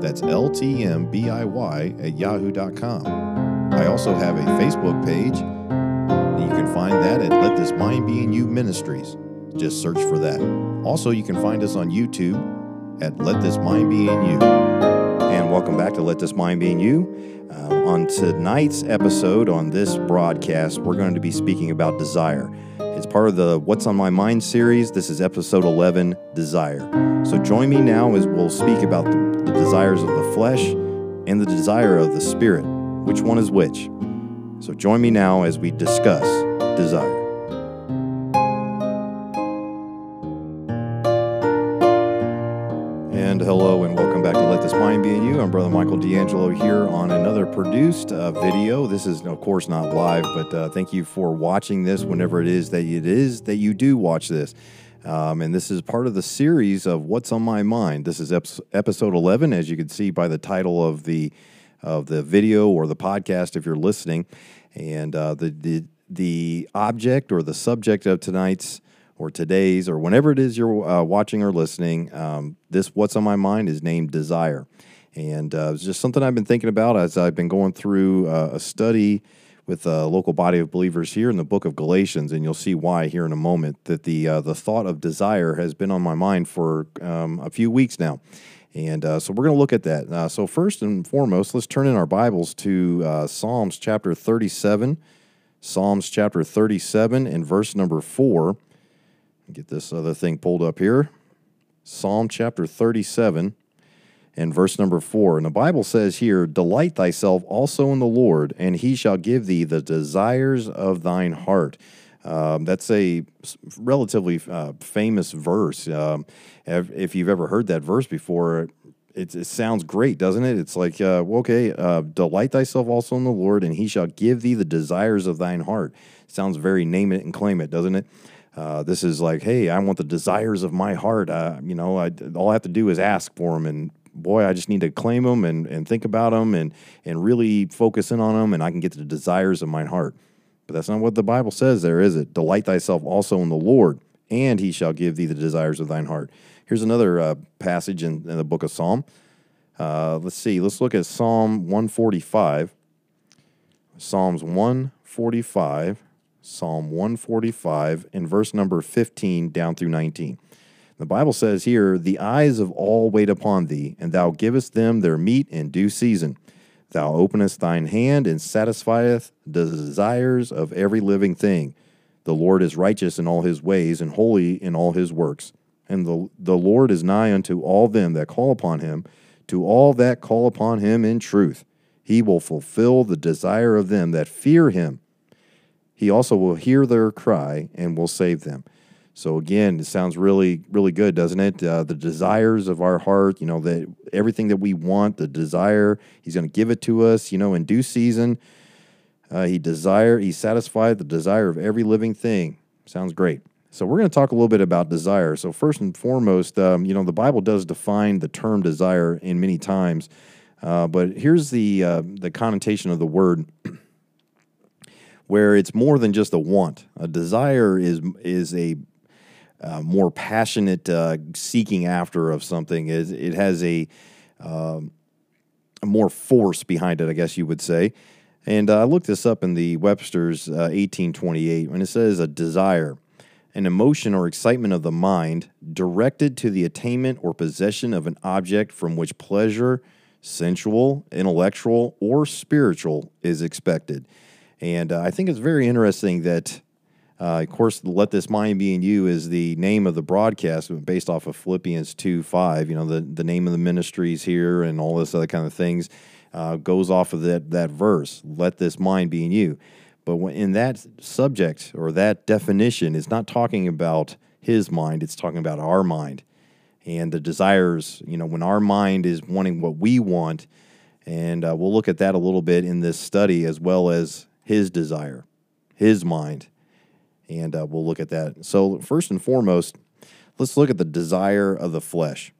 That's ltmbiy at yahoo.com. I also have a Facebook page. You can find that at Let This Mind Be in You Ministries. Just search for that. Also, you can find us on YouTube at Let This Mind Be in You. And welcome back to Let This Mind Be in You. Uh, on tonight's episode, on this broadcast, we're going to be speaking about desire. It's part of the What's on My Mind series. This is episode 11 Desire. So join me now as we'll speak about the, the desires of the flesh and the desire of the spirit. Which one is which? So join me now as we discuss desire. And hello and welcome back to Let This Mind Be in You. I'm Brother Michael D'Angelo here on another produced uh, video. This is, of course, not live, but uh, thank you for watching this whenever it is that it is that you do watch this. Um, and this is part of the series of What's on My Mind. This is episode 11, as you can see by the title of the of the video or the podcast if you're listening. And uh, the, the the object or the subject of tonight's or today's or whenever it is you're uh, watching or listening, um, this What's on My Mind is named Desire. And uh, it's just something I've been thinking about as I've been going through uh, a study with a local body of believers here in the book of Galatians, and you'll see why here in a moment. That the uh, the thought of desire has been on my mind for um, a few weeks now, and uh, so we're going to look at that. Uh, so first and foremost, let's turn in our Bibles to uh, Psalms chapter thirty-seven. Psalms chapter thirty-seven and verse number four. Get this other thing pulled up here. Psalm chapter 37 and verse number 4. And the Bible says here, Delight thyself also in the Lord, and he shall give thee the desires of thine heart. Um, that's a relatively uh, famous verse. Um, if, if, you've ever heard that verse before, it, it sounds great, doesn't it? It's like, uh, okay, uh, delight thyself also in the Lord, and he shall give thee the desires of thine heart. Sounds very name it and claim it, doesn't it? Uh, this is like, hey, I want the desires of my heart. Uh, you know, I, all I have to do is ask for them, and boy, I just need to claim them and, and think about them and and really focus in on them, and I can get to the desires of my heart. But that's not what the Bible says. There is it. Delight thyself also in the Lord, and He shall give thee the desires of thine heart. Here's another uh, passage in, in, the book of Psalm. Uh, let's see. Let's look at Psalm 145. Psalms 145 Psalm 145 and verse number 15 down through 19. The Bible says here, The eyes of all wait upon thee, and thou givest them their meat in due season. Thou openest thine hand and satisfieth the desires of every living thing. The Lord is righteous in all his ways and holy in all his works. And the, the Lord is nigh unto all them that call upon him, to all that call upon him in truth. He will fulfill the desire of them that fear him. He also will hear their cry and will save them. So again, it sounds really, really good, doesn't it? Uh, the desires of our heart, you know, that everything that we want, the desire, He's going to give it to us, you know, in due season. Uh, he desire, He satisfied the desire of every living thing. Sounds great. So we're going to talk a little bit about desire. So first and foremost, um, you know, the Bible does define the term desire in many times, uh, but here's the uh, the connotation of the word where it's more than just a want. A desire is is a uh, more passionate uh, seeking after of something. It, it has a, um, more force behind it, I guess you would say. And uh, I looked this up in the Webster's 1828, uh, and it says a desire, an emotion or excitement of the mind directed to the attainment or possession of an object from which pleasure, sensual, intellectual, or spiritual is expected. And uh, I think it's very interesting that, uh, of course, Let This Mind Be in You is the name of the broadcast based off of Philippians 2 5. You know, the, the name of the ministries here and all this other kind of things uh, goes off of that, that verse, Let This Mind Be in You. But when, in that subject or that definition, it's not talking about his mind, it's talking about our mind and the desires. You know, when our mind is wanting what we want, And uh, we'll look at that a little bit in this study as well as his desire, his mind. And uh, we'll look at that. So, first and foremost, let's look at the desire of the flesh.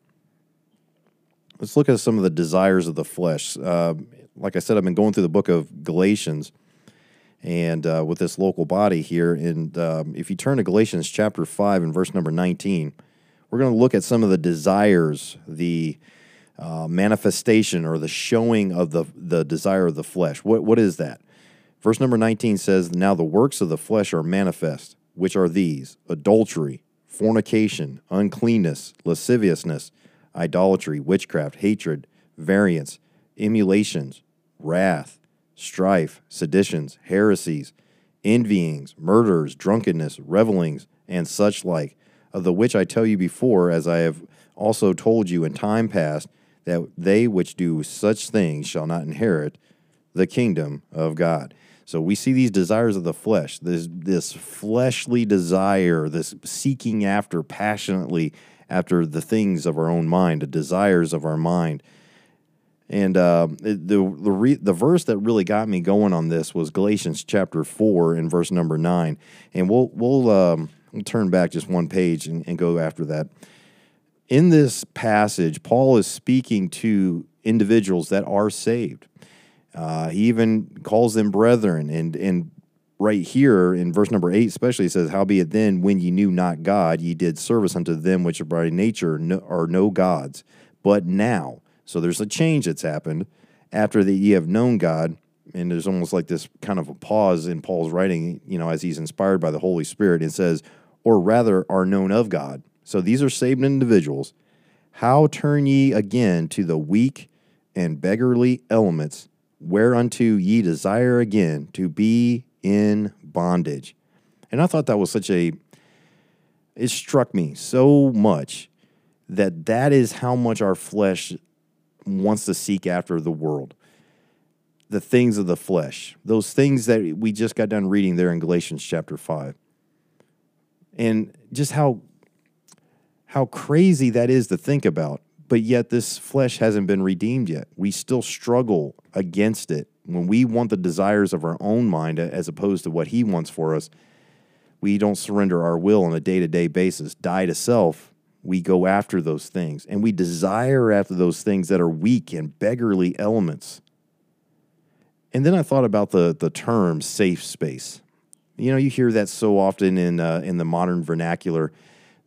Let's look at some of the desires of the flesh. Uh, like I said, I've been going through the book of Galatians and uh, with this local body here. And um, if you turn to Galatians chapter 5 and verse number 19, we're going to look at some of the desires, the uh, manifestation or the showing of the, the desire of the flesh. What, what is that? Verse number 19 says, Now the works of the flesh are manifest, which are these adultery, fornication, uncleanness, lasciviousness, idolatry, witchcraft, hatred, variance, emulations, wrath, strife, seditions, heresies, envyings, murders, drunkenness, revelings, and such like, of the which I tell you before, as I have also told you in time past, that they which do such things shall not inherit the kingdom of God. So we see these desires of the flesh, this this fleshly desire, this seeking after passionately after the things of our own mind, the desires of our mind. And uh, the the re, the verse that really got me going on this was Galatians chapter four and verse number nine. And we'll we'll, um, turn back just one page and, and go after that. In this passage, Paul is speaking to individuals that are saved. Uh, he even calls them brethren. And, and right here in verse number eight, especially, it says, Howbeit then, when ye knew not God, ye did service unto them which are by nature no, are no gods. But now, so there's a change that's happened after that ye have known God. And there's almost like this kind of a pause in Paul's writing, you know, as he's inspired by the Holy Spirit. It says, or rather are known of God. So these are saved individuals. How turn ye again to the weak and beggarly elements whereunto ye desire again to be in bondage. And I thought that was such a, it struck me so much that that is how much our flesh wants to seek after the world. The things of the flesh, those things that we just got done reading there in Galatians chapter 5. And just how how crazy that is to think about but yet this flesh hasn't been redeemed yet. We still struggle against it. When we want the desires of our own mind as opposed to what He wants for us, we don't surrender our will on a day to day basis. Die to self, we go after those things and we desire after those things that are weak and beggarly elements. And then I thought about the, the term safe space. You know, you hear that so often in, uh, in the modern vernacular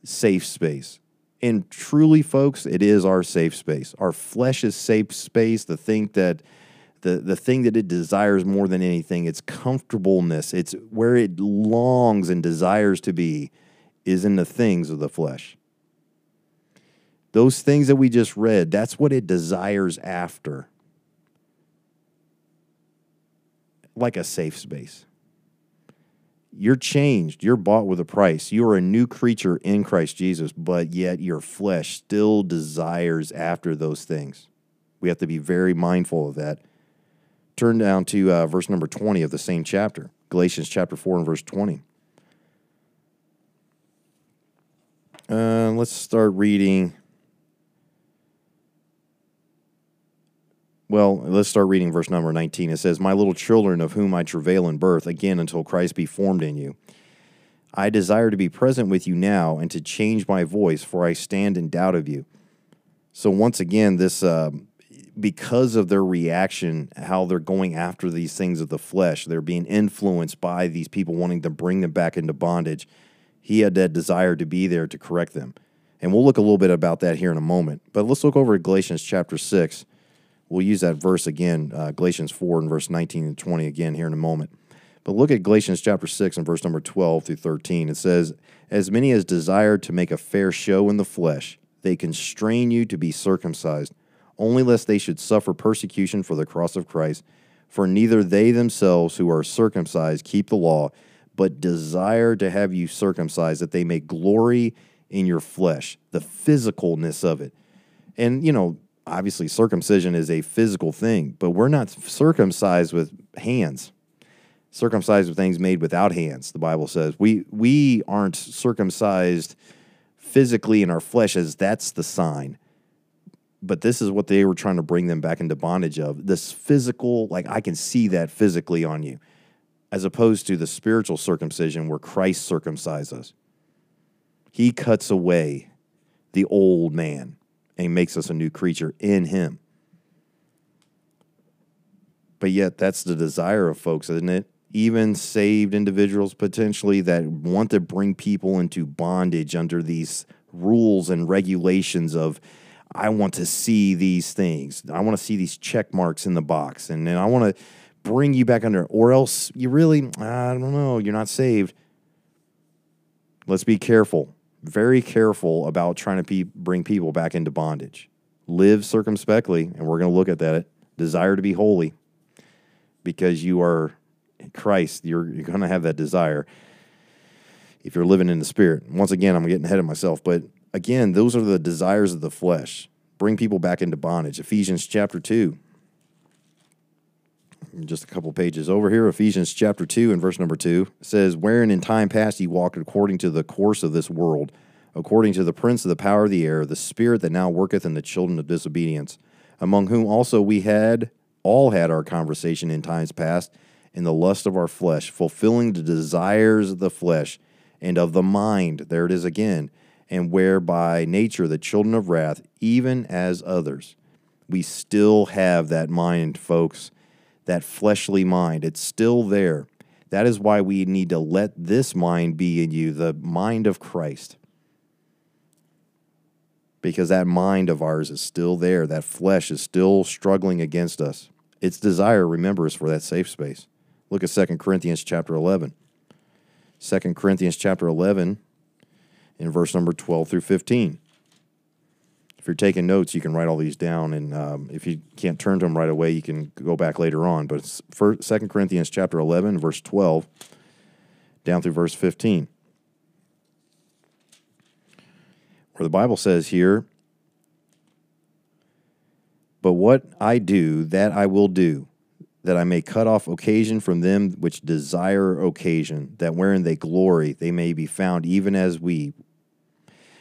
safe space. And truly, folks, it is our safe space. Our flesh is safe space. The thing that the, the thing that it desires more than anything, its comfortableness, it's where it longs and desires to be, is in the things of the flesh. Those things that we just read, that's what it desires after. Like a safe space. You're changed. You're bought with a price. You are a new creature in Christ Jesus, but yet your flesh still desires after those things. We have to be very mindful of that. Turn down to uh, verse number 20 of the same chapter, Galatians chapter 4 and verse 20. Uh, let's start reading Well, let's start reading verse number 19. It says, My little children, of whom I travail in birth, again until Christ be formed in you. I desire to be present with you now and to change my voice, for I stand in doubt of you. So, once again, this, uh, because of their reaction, how they're going after these things of the flesh, they're being influenced by these people wanting to bring them back into bondage. He had that desire to be there to correct them. And we'll look a little bit about that here in a moment. But let's look over at Galatians chapter 6 We'll use that verse again, uh, Galatians 4 and verse 19 and 20 again here in a moment. But look at Galatians chapter 6 and verse number 12 through 13. It says, As many as desire to make a fair show in the flesh, they constrain you to be circumcised, only lest they should suffer persecution for the cross of Christ. For neither they themselves who are circumcised keep the law, but desire to have you circumcised, that they may glory in your flesh, the physicalness of it. And, you know, obviously circumcision is a physical thing, but we're not circumcised with hands. Circumcised with things made without hands, the Bible says. We we aren't circumcised physically in our flesh as that's the sign. but this is what they were trying to bring them back into bondage of this physical, like I can see that physically on you, as opposed to the spiritual circumcision where Christ circumcises us. He cuts away the old man and makes us a new creature in him. But yet, that's the desire of folks, isn't it? Even saved individuals potentially that want to bring people into bondage under these rules and regulations of I want to see these things. I want to see these check marks in the box. And then I want to bring you back under, or else you really, I don't know, you're not saved. Let's be careful, very careful about trying to be, bring people back into bondage. Live circumspectly, and we're going to look at that. Desire to be holy because you are Christ. You're, you're going to have that desire if you're living in the spirit. Once again, I'm getting ahead of myself, but again, those are the desires of the flesh. Bring people back into bondage. Ephesians chapter 2. Just a couple pages over here, Ephesians chapter 2 and verse number 2 says, Wherein in time past ye walked according to the course of this world, according to the prince of the power of the air, the spirit that now worketh in the children of disobedience, among whom also we had all had our conversation in times past in the lust of our flesh, fulfilling the desires of the flesh and of the mind. There it is again. And whereby nature the children of wrath, even as others. We still have that mind, folks, that fleshly mind. It's still there. That is why we need to let this mind be in you, the mind of Christ. Because that mind of ours is still there. That flesh is still struggling against us. Its desire, remember, is for that safe space. Look at 2 Corinthians chapter 11. 2 Corinthians chapter 11 in verse number 12 through 15. If you're taking notes, you can write all these down, and um, if you can't turn to them right away, you can go back later on. But it's first, 2 Corinthians chapter 11, verse 12, down through verse 15, where the Bible says here, But what I do, that I will do, that I may cut off occasion from them which desire occasion, that wherein they glory, they may be found even as we.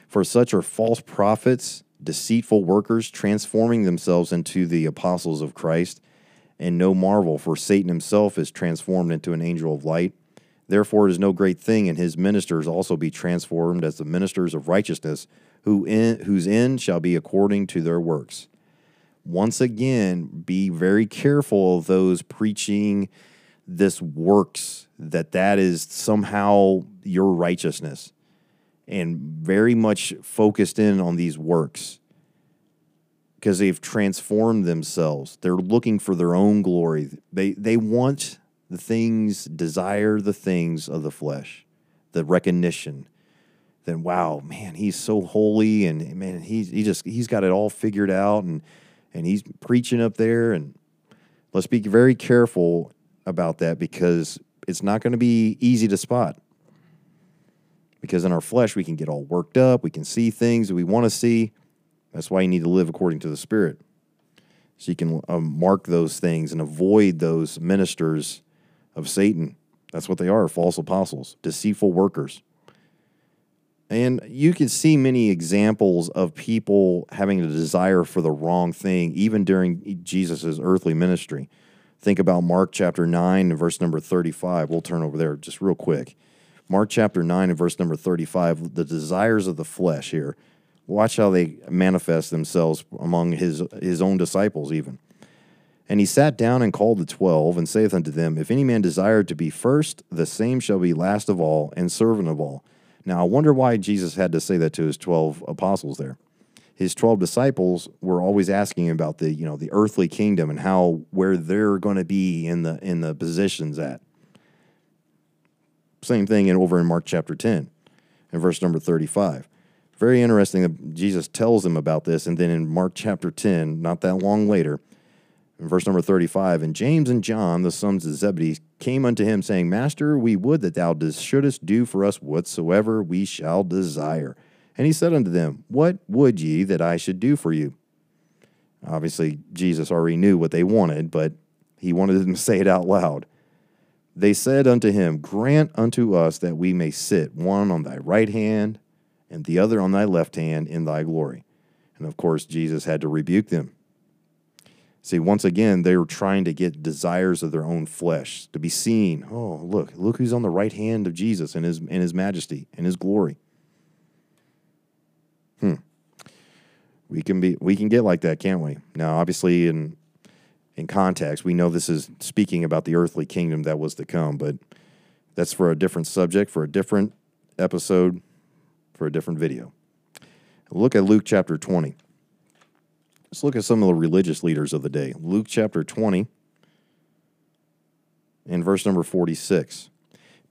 For such are false prophets, deceitful workers, transforming themselves into the apostles of Christ. And no marvel, for Satan himself is transformed into an angel of light. Therefore, it is no great thing, and his ministers also be transformed as the ministers of righteousness, who in, whose end shall be according to their works once again, be very careful of those preaching this works that that is somehow your righteousness and very much focused in on these works because they've transformed themselves. They're looking for their own glory. They they want the things, desire the things of the flesh, the recognition. Then wow, man, he's so holy and man, he's he just he's got it all figured out and and he's preaching up there. And let's be very careful about that because it's not going to be easy to spot. Because in our flesh, we can get all worked up, we can see things that we want to see. That's why you need to live according to the Spirit. So you can um, mark those things and avoid those ministers of Satan. That's what they are false apostles, deceitful workers. And you can see many examples of people having a desire for the wrong thing, even during Jesus' earthly ministry. Think about Mark chapter 9 and verse number 35. We'll turn over there just real quick. Mark chapter 9 and verse number 35, the desires of the flesh here. Watch how they manifest themselves among his, his own disciples, even. And he sat down and called the twelve, and saith unto them, If any man desire to be first, the same shall be last of all, and servant of all. Now, I wonder why Jesus had to say that to his 12 apostles there. His 12 disciples were always asking him about the, you know, the earthly kingdom and how where they're going to be in the in the positions at. Same thing in over in Mark chapter 10 and verse number 35. Very interesting that Jesus tells them about this and then in Mark chapter 10, not that long later, in verse number 35, and James and John, the sons of Zebedee, came unto him, saying, Master, we would that thou shouldest do for us whatsoever we shall desire. And he said unto them, What would ye that I should do for you? Obviously, Jesus already knew what they wanted, but he wanted them to say it out loud. They said unto him, Grant unto us that we may sit, one on thy right hand and the other on thy left hand in thy glory. And of course, Jesus had to rebuke them. See, once again, they were trying to get desires of their own flesh to be seen. Oh, look, look who's on the right hand of Jesus in his in his majesty and his glory. Hmm. We can be we can get like that, can't we? Now, obviously in in context, we know this is speaking about the earthly kingdom that was to come, but that's for a different subject, for a different episode, for a different video. Look at Luke chapter 20. Let's look at some of the religious leaders of the day. Luke chapter 20 and verse number 46.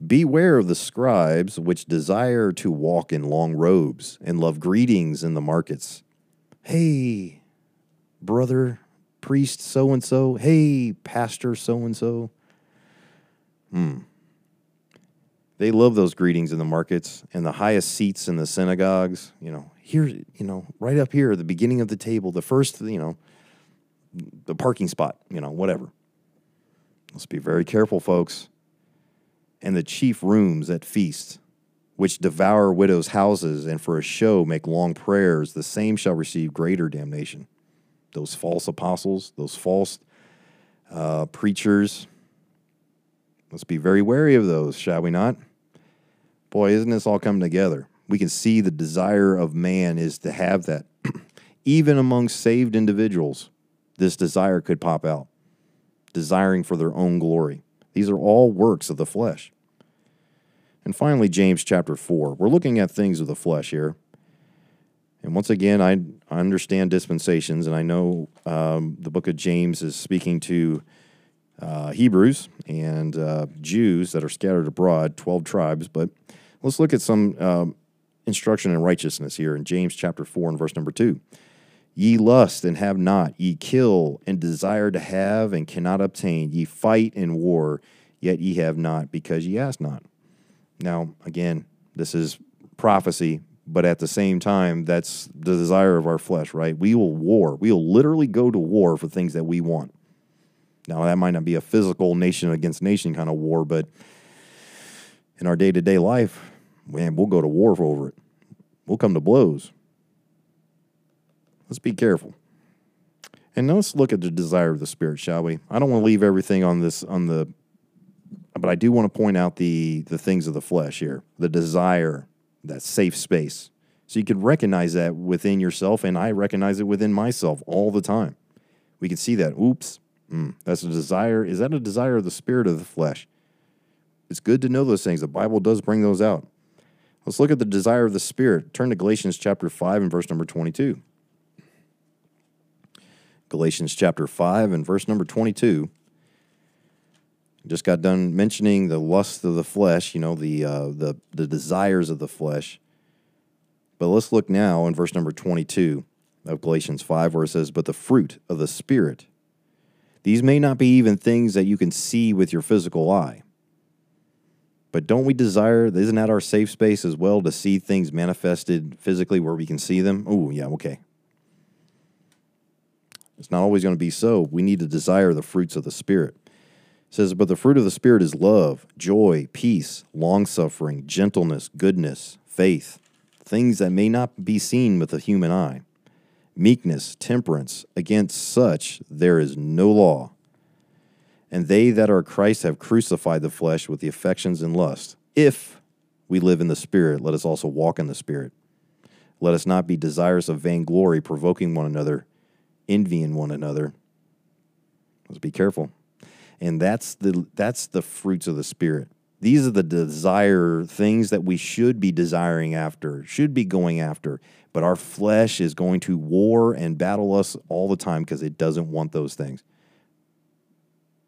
Beware of the scribes which desire to walk in long robes and love greetings in the markets. Hey, brother, priest so and so. Hey, pastor so and so. Hmm. They love those greetings in the markets and the highest seats in the synagogues. You know, here, you know, right up here, the beginning of the table, the first, you know, the parking spot, you know, whatever. Let's be very careful, folks. And the chief rooms at feasts, which devour widows' houses and for a show make long prayers, the same shall receive greater damnation. Those false apostles, those false uh, preachers, let's be very wary of those, shall we not? Boy, isn't this all coming together? We can see the desire of man is to have that. Even among saved individuals, this desire could pop out, desiring for their own glory. These are all works of the flesh. And finally, James chapter 4. We're looking at things of the flesh here. And once again, I, I understand dispensations, and I know um, the book of James is speaking to uh, Hebrews and uh, Jews that are scattered abroad, 12 tribes. But let's look at some um, instruction in righteousness here in James chapter 4 and verse number 2. Ye lust and have not, ye kill and desire to have and cannot obtain, ye fight in war, yet ye have not, because ye ask not. Now, again, this is prophecy, but at the same time, that's the desire of our flesh, right? We will war. We will literally go to war for things that we want. Now, that might not be a physical nation against nation kind of war, but in our day to day life, man, we'll go to war over it. We'll come to blows. Let's be careful. And now let's look at the desire of the spirit, shall we? I don't want to leave everything on this on the but I do want to point out the the things of the flesh here. The desire, that safe space. So you could recognize that within yourself, and I recognize it within myself all the time. We can see that. Oops, mm, that's a desire. Is that a desire of the spirit of the flesh? It's good to know those things. The Bible does bring those out. Let's look at the desire of the Spirit. Turn to Galatians chapter 5 and verse number 22. Galatians chapter 5 and verse number 22. Just got done mentioning the lust of the flesh, you know, the, uh, the, the desires of the flesh. But let's look now in verse number 22 of Galatians 5, where it says, But the fruit of the Spirit. These may not be even things that you can see with your physical eye but don't we desire, isn't that our safe space as well to see things manifested physically where we can see them? Oh, yeah, okay. It's not always going to be so. We need to desire the fruits of the Spirit. Says, But the fruit of the Spirit is love, joy, peace, long suffering, gentleness, goodness, faith, things that may not be seen with the human eye, meekness, temperance. Against such there is no law. And they that are Christ have crucified the flesh with the affections and lust. If we live in the Spirit, let us also walk in the Spirit. Let us not be desirous of vainglory, provoking one another, envying one another. Let's be careful. And that's the that's the fruits of the Spirit. These are the desire things that we should be desiring after, should be going after. But our flesh is going to war and battle us all the time because it doesn't want those things.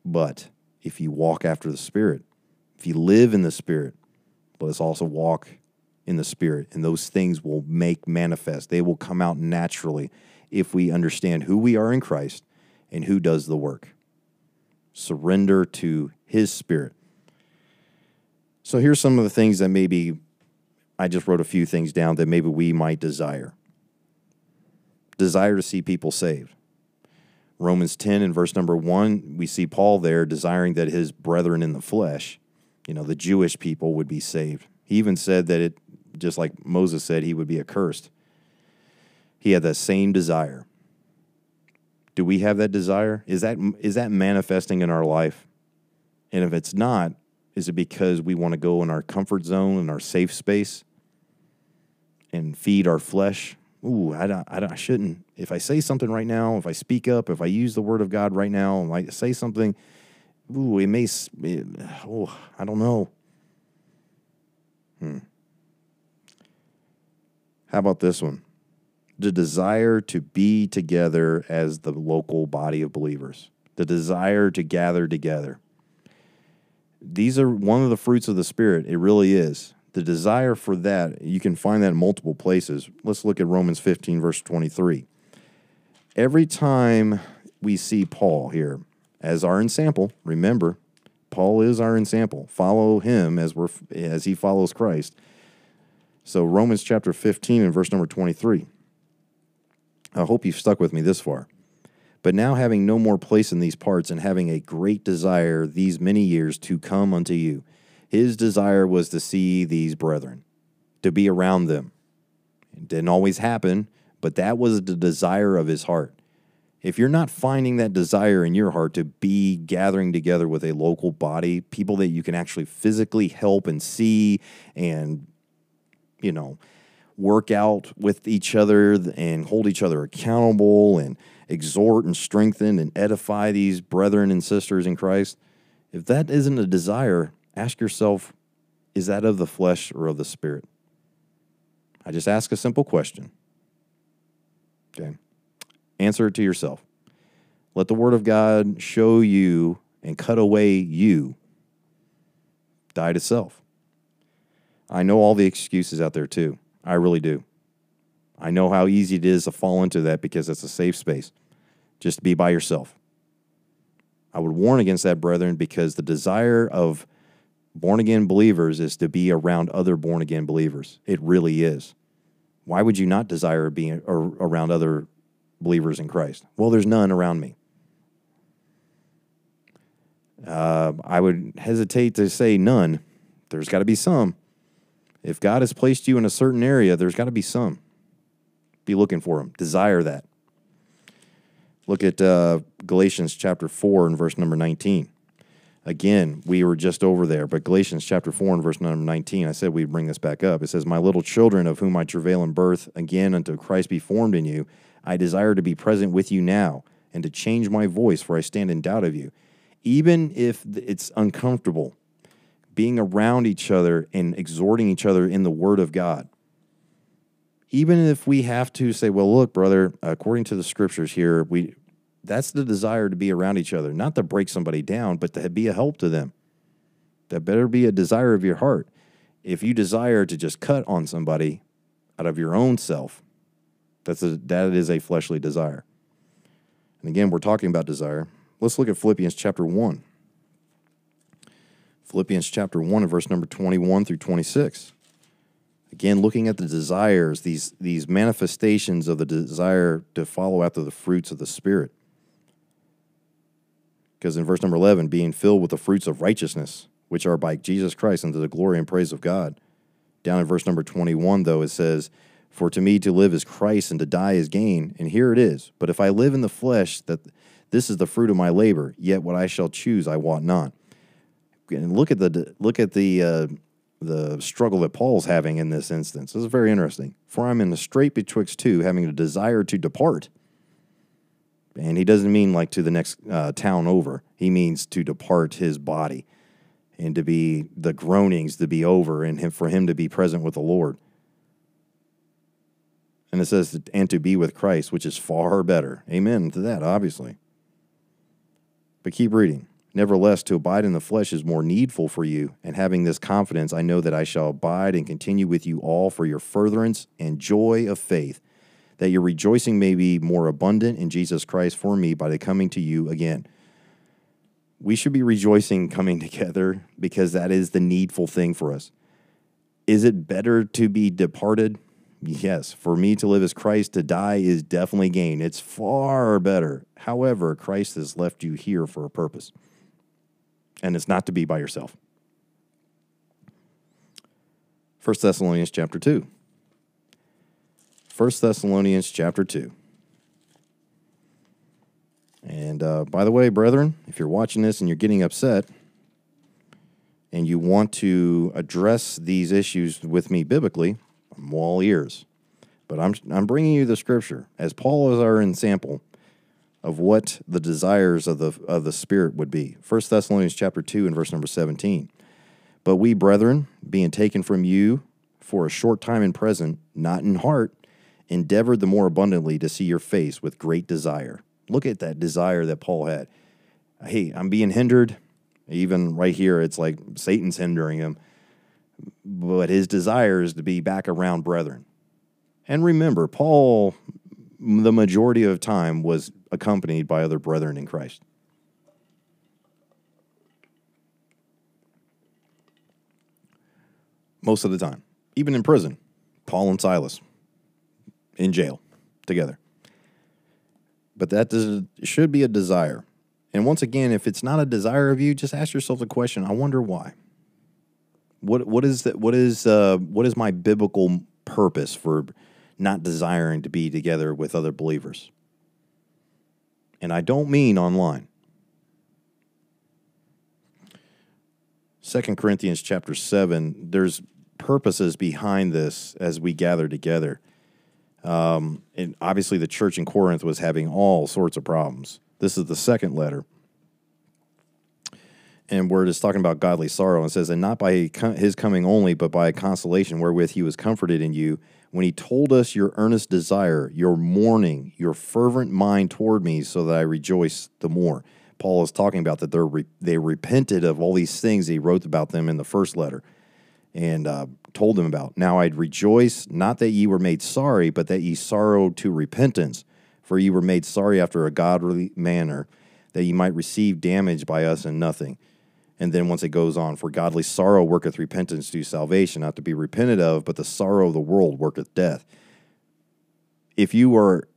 But if you walk after the Spirit, if you live in the Spirit, let us also walk in the Spirit, and those things will make manifest. They will come out naturally if we understand who we are in Christ and who does the work. Surrender to His Spirit. So here's some of the things that maybe I just wrote a few things down that maybe we might desire. Desire to see people saved. Romans 10 and verse number 1, we see Paul there desiring that his brethren in the flesh, you know, the Jewish people would be saved. He even said that it, just like Moses said, he would be accursed. He had that same desire. Do we have that desire? Is that is that manifesting in our life? And if it's not, is it because we want to go in our comfort zone and our safe space and feed our flesh? Ooh, I, don't, I, don't, I shouldn't. If I say something right now, if I speak up, if I use the word of God right now, if I say something, ooh, it may, it, oh, I don't know. Hmm. How about this one? The desire to be together as the local body of believers, the desire to gather together. These are one of the fruits of the Spirit. It really is. The desire for that, you can find that in multiple places. Let's look at Romans 15, verse 23. Every time we see Paul here as our ensample, remember, Paul is our ensample. Follow him as we're as he follows Christ. So Romans chapter 15 and verse number 23. I hope you've stuck with me this far. But now having no more place in these parts and having a great desire these many years to come unto you. His desire was to see these brethren, to be around them. It didn't always happen, but that was the desire of his heart. If you're not finding that desire in your heart to be gathering together with a local body, people that you can actually physically help and see and, you know, work out with each other and hold each other accountable and exhort and strengthen and edify these brethren and sisters in Christ, if that isn't a desire, ask yourself is that of the flesh or of the spirit? I just ask a simple question. Okay. Answer it to yourself. Let the Word of God show you and cut away you. Die to self. I know all the excuses out there too. I really do. I know how easy it is to fall into that because it's a safe space. Just to be by yourself. I would warn against that, brethren, because the desire of born again believers is to be around other born again believers. It really is. Why would you not desire being around other believers in Christ? Well, there's none around me. Uh, I would hesitate to say none. There's got to be some. If God has placed you in a certain area, there's got to be some. Be looking for them. Desire that. Look at uh, Galatians chapter 4 and verse number 19. Again, we were just over there, but Galatians chapter 4 and verse number 19, I said we'd bring this back up. It says, My little children, of whom I travail in birth, again until Christ be formed in you, I desire to be present with you now and to change my voice, for I stand in doubt of you. Even if it's uncomfortable, being around each other and exhorting each other in the Word of God. Even if we have to say, well, look, brother, according to the scriptures here, we that's the desire to be around each other, not to break somebody down, but to be a help to them. That better be a desire of your heart. If you desire to just cut on somebody out of your own self, that's a, that is a fleshly desire. And again, we're talking about desire. Let's look at Philippians chapter 1. Philippians chapter 1 and verse number 21 through 26. Again, looking at the desires, these, these manifestations of the desire to follow after the fruits of the Spirit. Because in verse number 11, being filled with the fruits of righteousness, which are by Jesus Christ unto the glory and praise of God. Down in verse number 21, though, it says, For to me to live is Christ and to die is gain. And here it is. But if I live in the flesh, that this is the fruit of my labor, yet what I shall choose I wot not. And look at the look at the uh, the struggle that Paul's having in this instance. This is very interesting. For I'm in the strait betwixt two, having a desire to depart and he doesn't mean like to the next uh, town over. He means to depart his body and to be the groanings to be over and him, for him to be present with the Lord. And it says, and to be with Christ, which is far better. Amen to that, obviously. But keep reading. Nevertheless, to abide in the flesh is more needful for you, and having this confidence, I know that I shall abide and continue with you all for your furtherance and joy of faith that your rejoicing may be more abundant in Jesus Christ for me by the coming to you again. We should be rejoicing coming together because that is the needful thing for us. Is it better to be departed? Yes, for me to live as Christ, to die is definitely gain. It's far better. However, Christ has left you here for a purpose, and it's not to be by yourself. 1 Thessalonians chapter 2. 1 Thessalonians chapter 2. And uh, by the way, brethren, if you're watching this and you're getting upset and you want to address these issues with me biblically, I'm all ears. But I'm, I'm bringing you the scripture as Paul is our example of what the desires of the, of the Spirit would be. 1 Thessalonians chapter 2 and verse number 17. But we, brethren, being taken from you for a short time in present, not in heart, endeavored the more abundantly to see your face with great desire. Look at that desire that Paul had. Hey, I'm being hindered. Even right here, it's like Satan's hindering him. But his desire is to be back around brethren. And remember, Paul, the majority of time, was accompanied by other brethren in Christ. Most of the time, even in prison, Paul and Silas in jail together. But that does, should be a desire. And once again, if it's not a desire of you, just ask yourself the question: I wonder why. What what is that? What is uh, what is my biblical purpose for not desiring to be together with other believers? And I don't mean online. Second Corinthians chapter 7, there's purposes behind this as we gather together. Um, and obviously, the church in Corinth was having all sorts of problems. This is the second letter. And where it is talking about godly sorrow and says, And not by his coming only, but by a consolation wherewith he was comforted in you, when he told us your earnest desire, your mourning, your fervent mind toward me, so that I rejoice the more. Paul is talking about that they re- they repented of all these things he wrote about them in the first letter and uh, told them about. Now I'd rejoice, not that ye were made sorry, but that ye sorrowed to repentance. For ye were made sorry after a godly manner, that ye might receive damage by us and nothing. And then once it goes on, for godly sorrow worketh repentance to salvation, not to be repented of, but the sorrow of the world worketh death. If you are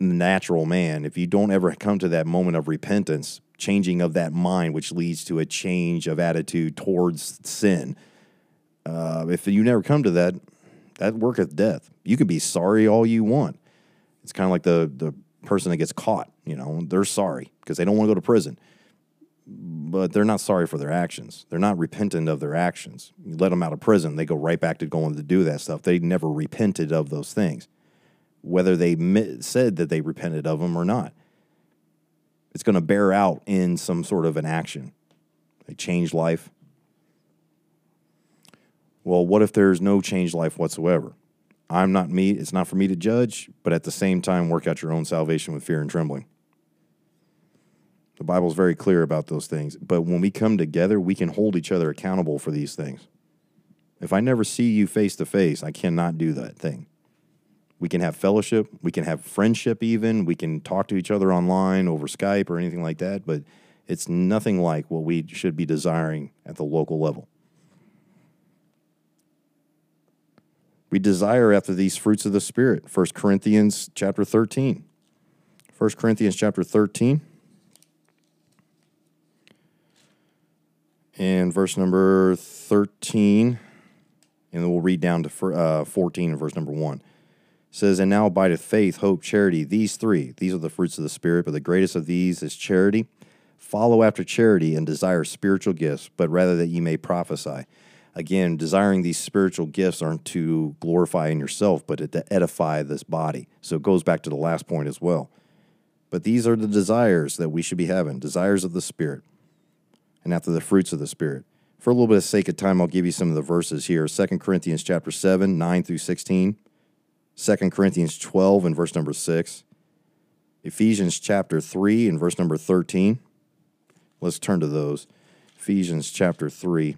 natural man, if you don't ever come to that moment of repentance, changing of that mind, which leads to a change of attitude towards sin, uh, if you never come to that, that worketh death. You can be sorry all you want. It's kind of like the the person that gets caught. You know, they're sorry because they don't want to go to prison, but they're not sorry for their actions. They're not repentant of their actions. You let them out of prison, they go right back to going to do that stuff. They never repented of those things, whether they said that they repented of them or not. It's going to bear out in some sort of an action. They change life well, what if there's no changed life whatsoever? I'm not me, it's not for me to judge, but at the same time, work out your own salvation with fear and trembling. The Bible's very clear about those things. But when we come together, we can hold each other accountable for these things. If I never see you face to face, I cannot do that thing. We can have fellowship, we can have friendship, even. We can talk to each other online over Skype or anything like that, but it's nothing like what we should be desiring at the local level. We desire after these fruits of the Spirit. 1 Corinthians chapter 13. 1 Corinthians chapter 13. And verse number 13. And then we'll read down to uh, 14 and verse number 1. It says, And now abideth faith, hope, charity, these three. These are the fruits of the Spirit, but the greatest of these is charity. Follow after charity and desire spiritual gifts, but rather that ye may prophesy again, desiring these spiritual gifts aren't to glorify in yourself, but to edify this body. So it goes back to the last point as well. But these are the desires that we should be having desires of the Spirit, and after the fruits of the Spirit. For a little bit of sake of time, I'll give you some of the verses here 2 Corinthians chapter 7, 9 through 16, 2 Corinthians 12 and verse number 6, Ephesians chapter 3 and verse number 13. Let's turn to those. Ephesians chapter 3.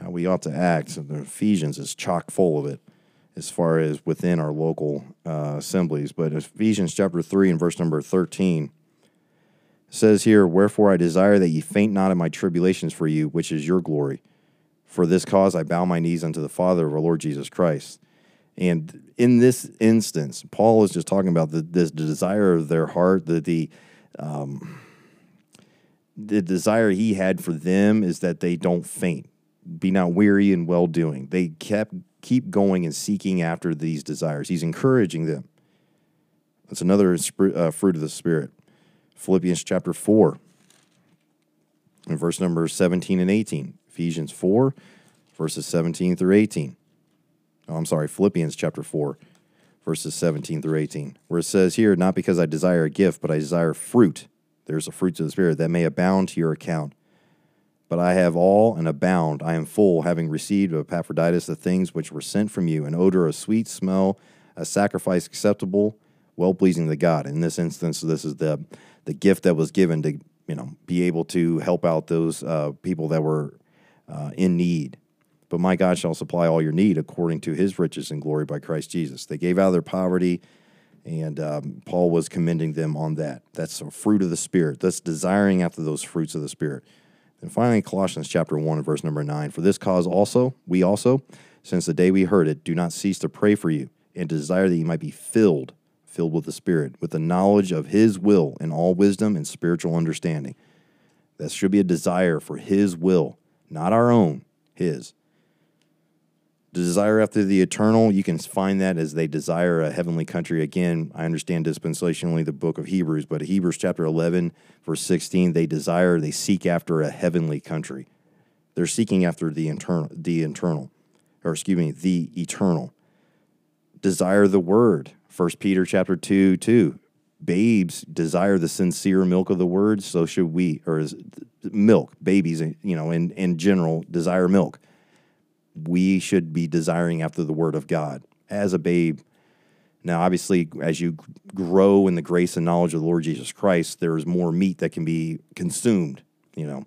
how we ought to act. So Ephesians is chock full of it as far as within our local uh, assemblies. But Ephesians chapter 3 and verse number 13 says here, Wherefore I desire that ye faint not in my tribulations for you, which is your glory. For this cause I bow my knees unto the Father of our Lord Jesus Christ. And in this instance, Paul is just talking about the, this desire of their heart, that the um, the desire he had for them is that they don't faint be not weary in well doing. They kept keep going and seeking after these desires. He's encouraging them. That's another uh, fruit of the Spirit. Philippians chapter 4, and verse number 17 and 18. Ephesians 4, verses 17 through 18. Oh, I'm sorry, Philippians chapter 4, verses 17 through 18, where it says here, Not because I desire a gift, but I desire fruit. There's a fruit of the Spirit that may abound to your account. But I have all and abound. I am full, having received of Epaphroditus the things which were sent from you, an odor, a sweet smell, a sacrifice acceptable, well pleasing to God. In this instance, this is the the gift that was given to you know be able to help out those uh, people that were uh, in need. But my God shall supply all your need according to his riches and glory by Christ Jesus. They gave out of their poverty, and um, Paul was commending them on that. That's a fruit of the Spirit. That's desiring after those fruits of the Spirit. And finally, Colossians chapter 1 verse number 9. For this cause also, we also, since the day we heard it, do not cease to pray for you and desire that you might be filled, filled with the Spirit, with the knowledge of his will and all wisdom and spiritual understanding. That should be a desire for his will, not our own, his desire after the eternal, you can find that as they desire a heavenly country. Again, I understand dispensationally the book of Hebrews, but Hebrews chapter 11, verse 16, they desire, they seek after a heavenly country. They're seeking after the internal, the internal, or excuse me, the eternal. Desire the word. 1 Peter chapter 2, 2. Babes desire the sincere milk of the word, so should we, or is milk, babies, you know, in, in general, desire milk we should be desiring after the word of God as a babe. Now, obviously, as you grow in the grace and knowledge of the Lord Jesus Christ, there is more meat that can be consumed, you know.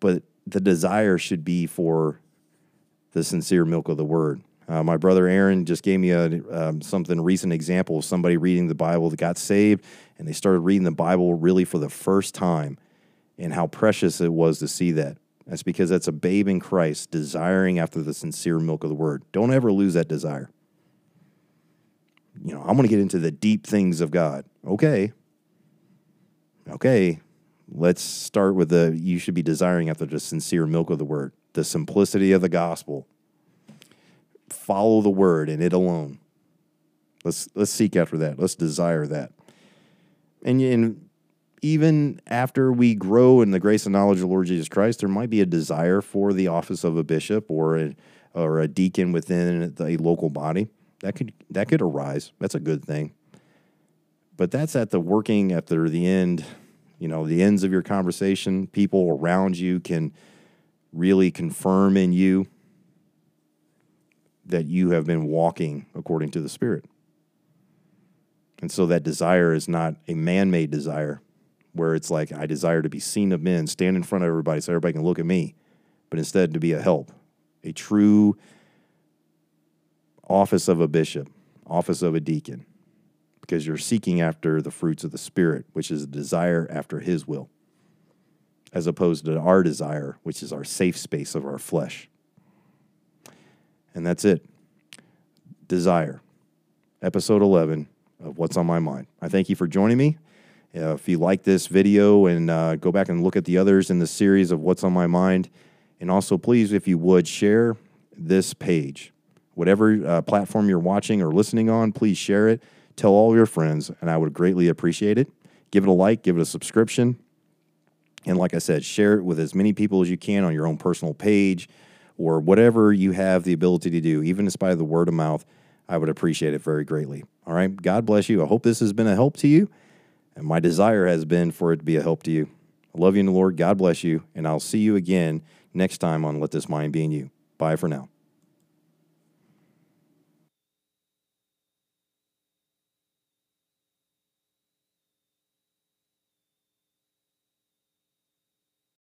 But the desire should be for the sincere milk of the word. Uh, my brother Aaron just gave me a um, something recent example of somebody reading the Bible that got saved and they started reading the Bible really for the first time, and how precious it was to see that. That's because that's a babe in Christ desiring after the sincere milk of the word. Don't ever lose that desire. You know, I'm going to get into the deep things of God. Okay. Okay. Let's start with the you should be desiring after the sincere milk of the word, the simplicity of the gospel. Follow the word and it alone. Let's let's seek after that. Let's desire that. And, and even after we grow in the grace and knowledge of Lord Jesus Christ, there might be a desire for the office of a bishop or a, or a deacon within a local body. That could that could arise. That's a good thing. But that's at the working after the end, you know, the ends of your conversation. People around you can really confirm in you that you have been walking according to the Spirit. And so that desire is not a man made desire, where it's like I desire to be seen of men, stand in front of everybody so everybody can look at me, but instead to be a help, a true office of a bishop, office of a deacon, because you're seeking after the fruits of the Spirit, which is a desire after His will, as opposed to our desire, which is our safe space of our flesh. And that's it. Desire. Episode 11 of What's on My Mind. I thank you for joining me. Uh, if you like this video and uh, go back and look at the others in the series of What's on My Mind, and also please, if you would, share this page. Whatever uh, platform you're watching or listening on, please share it. Tell all your friends, and I would greatly appreciate it. Give it a like, give it a subscription. And like I said, share it with as many people as you can on your own personal page or whatever you have the ability to do, even in spite of the word of mouth. I would appreciate it very greatly. All right. God bless you. I hope this has been a help to you. And my desire has been for it to be a help to you. I love you in the Lord. God bless you. And I'll see you again next time on Let This Mind Be in You. Bye for now.